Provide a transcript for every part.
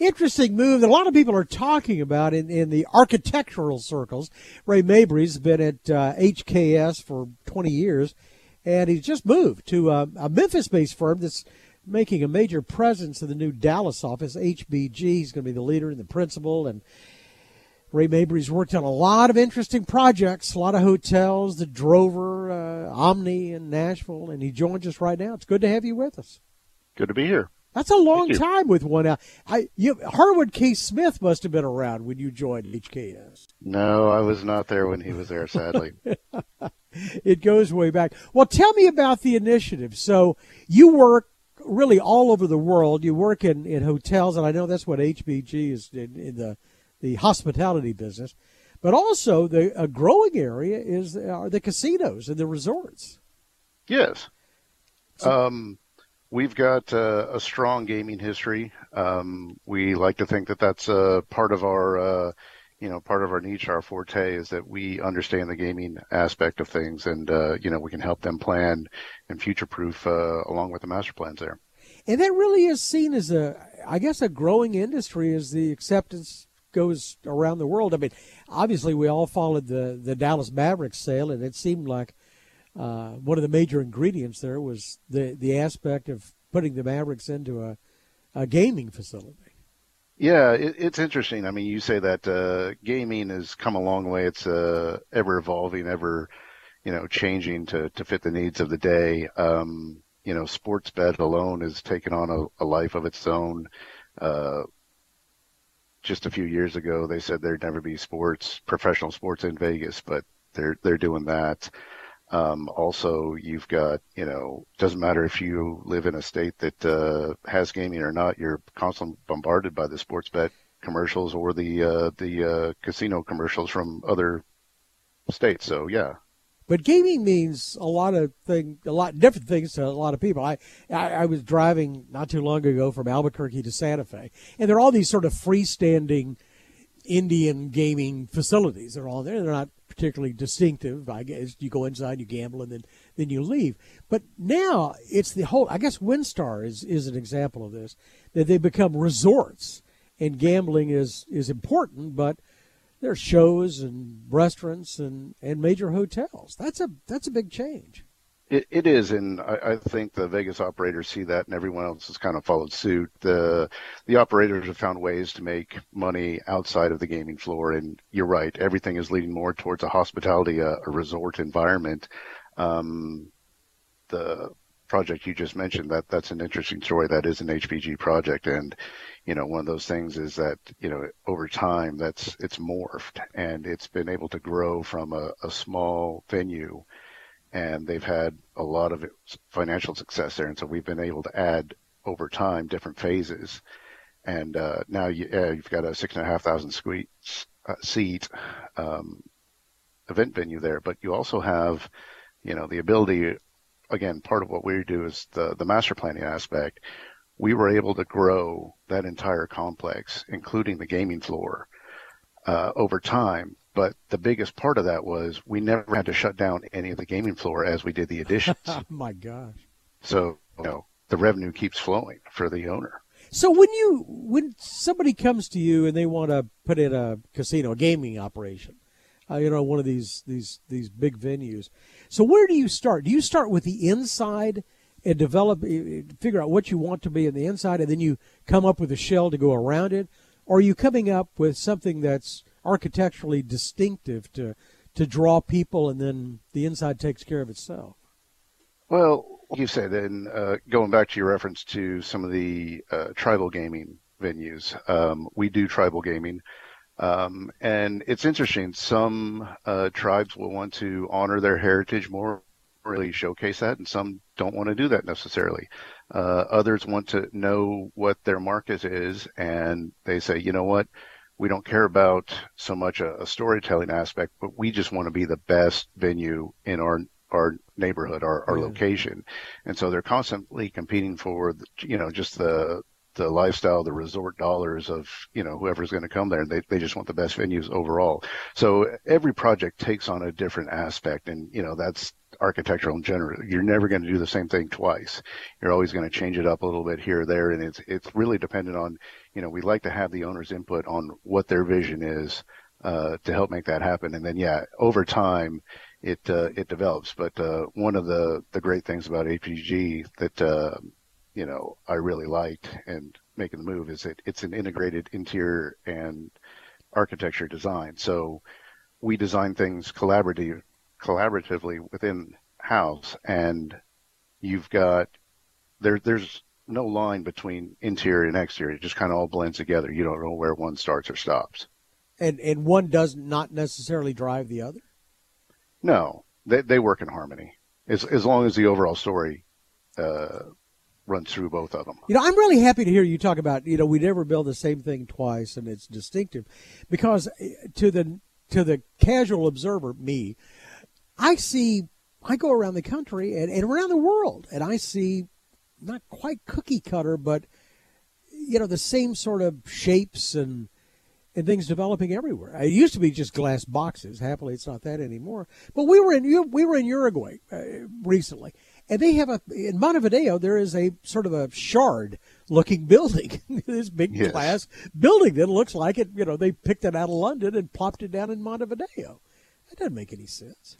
interesting move that a lot of people are talking about in, in the architectural circles. Ray Mabry's been at uh, HKS for 20 years, and he's just moved to uh, a Memphis-based firm that's making a major presence in the new Dallas office, HBG. He's going to be the leader and the principal, and Ray Mabry's worked on a lot of interesting projects, a lot of hotels, the Drover, uh, Omni in Nashville, and he joins us right now. It's good to have you with us. Good to be here. That's a long time with one. Uh, I you, Harwood K. Smith must have been around when you joined HKS. No, I was not there when he was there, sadly. it goes way back. Well, tell me about the initiative. So you work really all over the world. You work in, in hotels, and I know that's what HBG is in, in the the hospitality business, but also the a growing area is are the casinos and the resorts. Yes. Um, we've got uh, a strong gaming history. Um, we like to think that that's a part of our, uh, you know, part of our niche, our forte is that we understand the gaming aspect of things, and uh, you know, we can help them plan and future-proof uh, along with the master plans there. And that really is seen as a, I guess, a growing industry as the acceptance goes around the world. I mean, obviously, we all followed the the Dallas Mavericks sale, and it seemed like uh, one of the major ingredients there was the the aspect of putting the Mavericks into a, a gaming facility. Yeah, it, it's interesting. I mean, you say that uh, gaming has come a long way. It's uh, ever evolving, ever you know changing to to fit the needs of the day. Um, you know, sports bet alone has taken on a, a life of its own. Uh, just a few years ago, they said there'd never be sports, professional sports in Vegas, but they're they're doing that. Um, also, you've got you know doesn't matter if you live in a state that uh, has gaming or not, you're constantly bombarded by the sports bet commercials or the uh, the uh, casino commercials from other states. So yeah, but gaming means a lot of thing, a lot different things to a lot of people. I, I, I was driving not too long ago from Albuquerque to Santa Fe, and there are all these sort of freestanding Indian gaming facilities. They're all there. They're not particularly distinctive. I guess you go inside, you gamble, and then then you leave. But now it's the whole. I guess WinStar is is an example of this. That they become resorts, and gambling is is important, but there are shows and restaurants and, and major hotels. That's a that's a big change. It, it is, and I, I, think the Vegas operators see that, and everyone else has kind of followed suit. The the operators have found ways to make money outside of the gaming floor, and you're right, everything is leading more towards a hospitality, a, a resort environment. Um, the project you just mentioned that that's an interesting story. That is an HBG project, and you know one of those things is that you know over time that's it's morphed and it's been able to grow from a, a small venue, and they've had a lot of financial success there, and so we've been able to add over time different phases, and uh, now you, you've got a six and a half thousand uh, seat um, event venue there, but you also have you know the ability again, part of what we do is the, the master planning aspect. We were able to grow that entire complex, including the gaming floor, uh, over time. But the biggest part of that was we never had to shut down any of the gaming floor as we did the additions. oh my gosh. So, you know, the revenue keeps flowing for the owner. So when you when somebody comes to you and they want to put in a casino, a gaming operation, uh, you know, one of these these these big venues, so where do you start? Do you start with the inside and develop, figure out what you want to be in the inside, and then you come up with a shell to go around it, or are you coming up with something that's architecturally distinctive to to draw people, and then the inside takes care of itself? Well, you said, and uh, going back to your reference to some of the uh, tribal gaming venues, um, we do tribal gaming. Um, and it's interesting. Some uh, tribes will want to honor their heritage more, really showcase that, and some don't want to do that necessarily. Uh, others want to know what their market is, and they say, you know what, we don't care about so much a, a storytelling aspect, but we just want to be the best venue in our our neighborhood, our, our location, and so they're constantly competing for, the, you know, just the the lifestyle, the resort dollars of, you know, whoever's going to come there. And they, they just want the best venues overall. So every project takes on a different aspect. And, you know, that's, architectural in general. You're never going to do the same thing twice. You're always going to change it up a little bit here or there, and it's it's really dependent on you know we like to have the owner's input on what their vision is uh, to help make that happen, and then yeah, over time it uh, it develops. But uh, one of the the great things about HBG that uh, you know I really liked and making the move is that it's an integrated interior and architecture design. So we design things collaborative, collaboratively within house, and you've got there. There's no line between interior and exterior. It just kind of all blends together. You don't know where one starts or stops. And and one does not necessarily drive the other. No, they they work in harmony as as long as the overall story uh, runs through both of them. You know, I'm really happy to hear you talk about. You know, we never build the same thing twice, and it's distinctive, because eh, to the to the casual observer, me, I see, I go around the country and, and around the world, and I see not quite cookie cutter, but you know the same sort of shapes and and things developing everywhere. It used to be just glass boxes. Happily, it's not that anymore. But we were in we were in Uruguay uh, recently, and they have a in Montevideo there is a sort of a shard looking building, this big yes. glass building that looks like it. You know, they picked it out of London and plopped it down in Montevideo. That doesn't make any sense.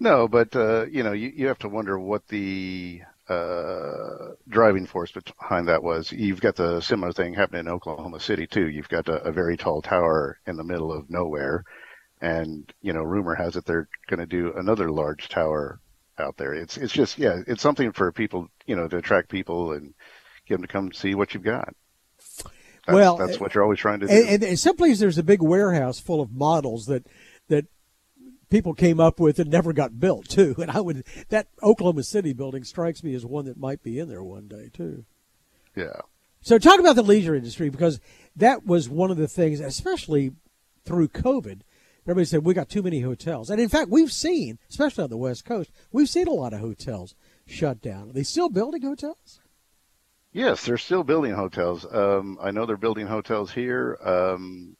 No, but uh, you know, you, you have to wonder what the uh, driving force behind that was. You've got the similar thing happening in Oklahoma City too. You've got a, a very tall tower in the middle of nowhere, and you know, rumor has it they're going to do another large tower out there. It's it's just yeah, it's something for people you know to attract people and get them to come see what you've got. That's, well, that's what you're always trying to do. And, and simply as there's a big warehouse full of models that that people came up with and never got built too. And I would that Oklahoma City building strikes me as one that might be in there one day too. Yeah. So talk about the leisure industry because that was one of the things, especially through COVID. Everybody said we got too many hotels, and in fact, we've seen, especially on the West Coast, we've seen a lot of hotels shut down. Are they still building hotels? Yes, they're still building hotels. Um, I know they're building hotels here. Um,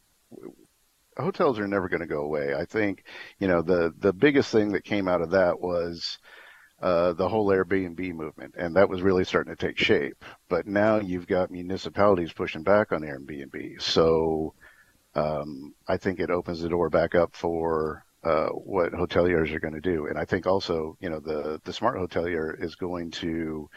hotels are never going to go away. I think, you know, the the biggest thing that came out of that was uh, the whole Airbnb movement, and that was really starting to take shape. But now you've got municipalities pushing back on Airbnb, so um, I think it opens the door back up for uh, what hoteliers are going to do. And I think also, you know, the the smart hotelier is going to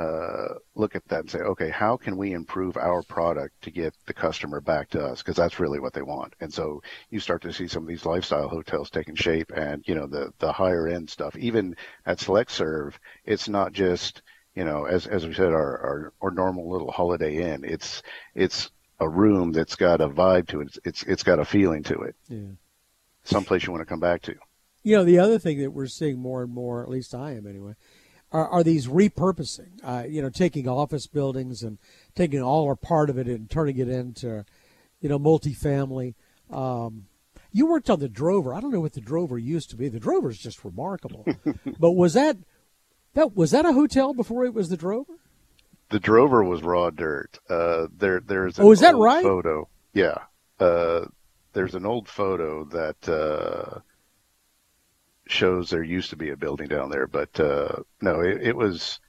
uh, look at that and say, okay, how can we improve our product to get the customer back to us? Because that's really what they want. And so you start to see some of these lifestyle hotels taking shape, and you know the the higher end stuff. Even at Select Serve, it's not just you know as as we said our our, our normal little Holiday Inn. It's it's a room that's got a vibe to it. It's it's, it's got a feeling to it. Yeah. Someplace you want to come back to. You know, the other thing that we're seeing more and more, at least I am anyway, are, are these repurposing. Uh, you know, taking office buildings and taking all or part of it and turning it into, you know, multifamily. Um, you worked on the Drover. I don't know what the Drover used to be. The Drover is just remarkable. but was that that was that a hotel before it was the Drover? The Drover was raw dirt. Uh, there, there's oh, is that right? Photo, yeah. Uh, there's an old photo that uh, shows there used to be a building down there, but uh, no, it, it was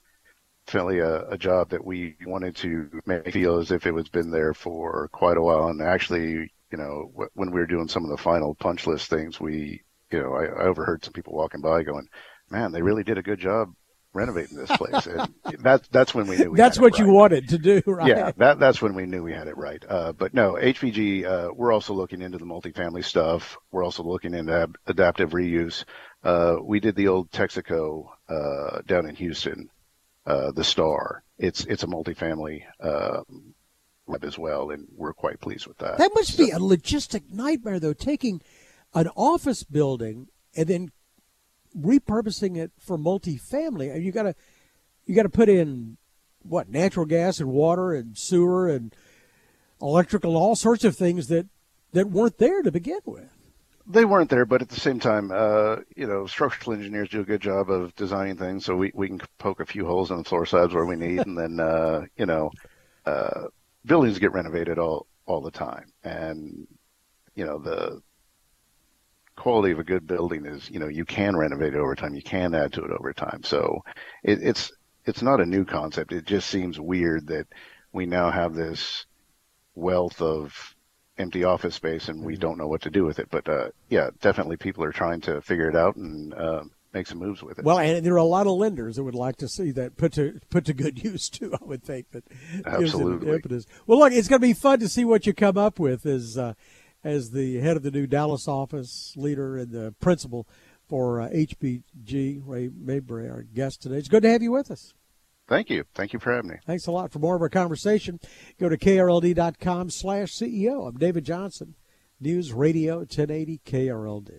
definitely a, a, job that we wanted to make feel as if it was been there for quite a while. And actually, you know, when we were doing some of the final punch list things, we, you know, I, I overheard some people walking by going, "Man, they really did a good job renovating this place. And that's that's when we knew. We that's what right. you wanted to do, right? Yeah, that that's when we knew we had it right. Uh, but no, HBG. Uh, we're also looking into the multifamily stuff. We're also looking into ab- adaptive reuse. Uh, we did the old Texaco uh, down in Houston, uh, the Star. It's it's a multifamily um, lab as well, and we're quite pleased with that. That must so, be a logistic nightmare, though, taking an office building and then repurposing it for multifamily. You got to you got to put in what natural gas and water and sewer and electrical, all sorts of things that that weren't there to begin with. They weren't there, but at the same time, uh, you know, structural engineers do a good job of designing things, so we, we can poke a few holes in the floor sides where we need, and then uh, you know, uh, buildings get renovated all all the time, and you know the quality of a good building is, you know, you can renovate it over time, you can add to it over time. So it, it's it's not a new concept. It just seems weird that we now have this wealth of empty office space and we mm-hmm. don't know what to do with it. But uh, yeah, definitely people are trying to figure it out and uh, make some moves with it. Well, and there are a lot of lenders that would like to see that put to put to good use too. I would think that absolutely impetus. Well, look, it's going to be fun to see what you come up with as uh, as the head of the new Dallas office leader and the principal for uh, HBG. Ray Mabry, our guest today. It's good to have you with us. Thank you. Thank you for having me. Thanks a lot. For more of our conversation, go to krld.com slash CEO. I'm David Johnson, News Radio 1080 KRLD.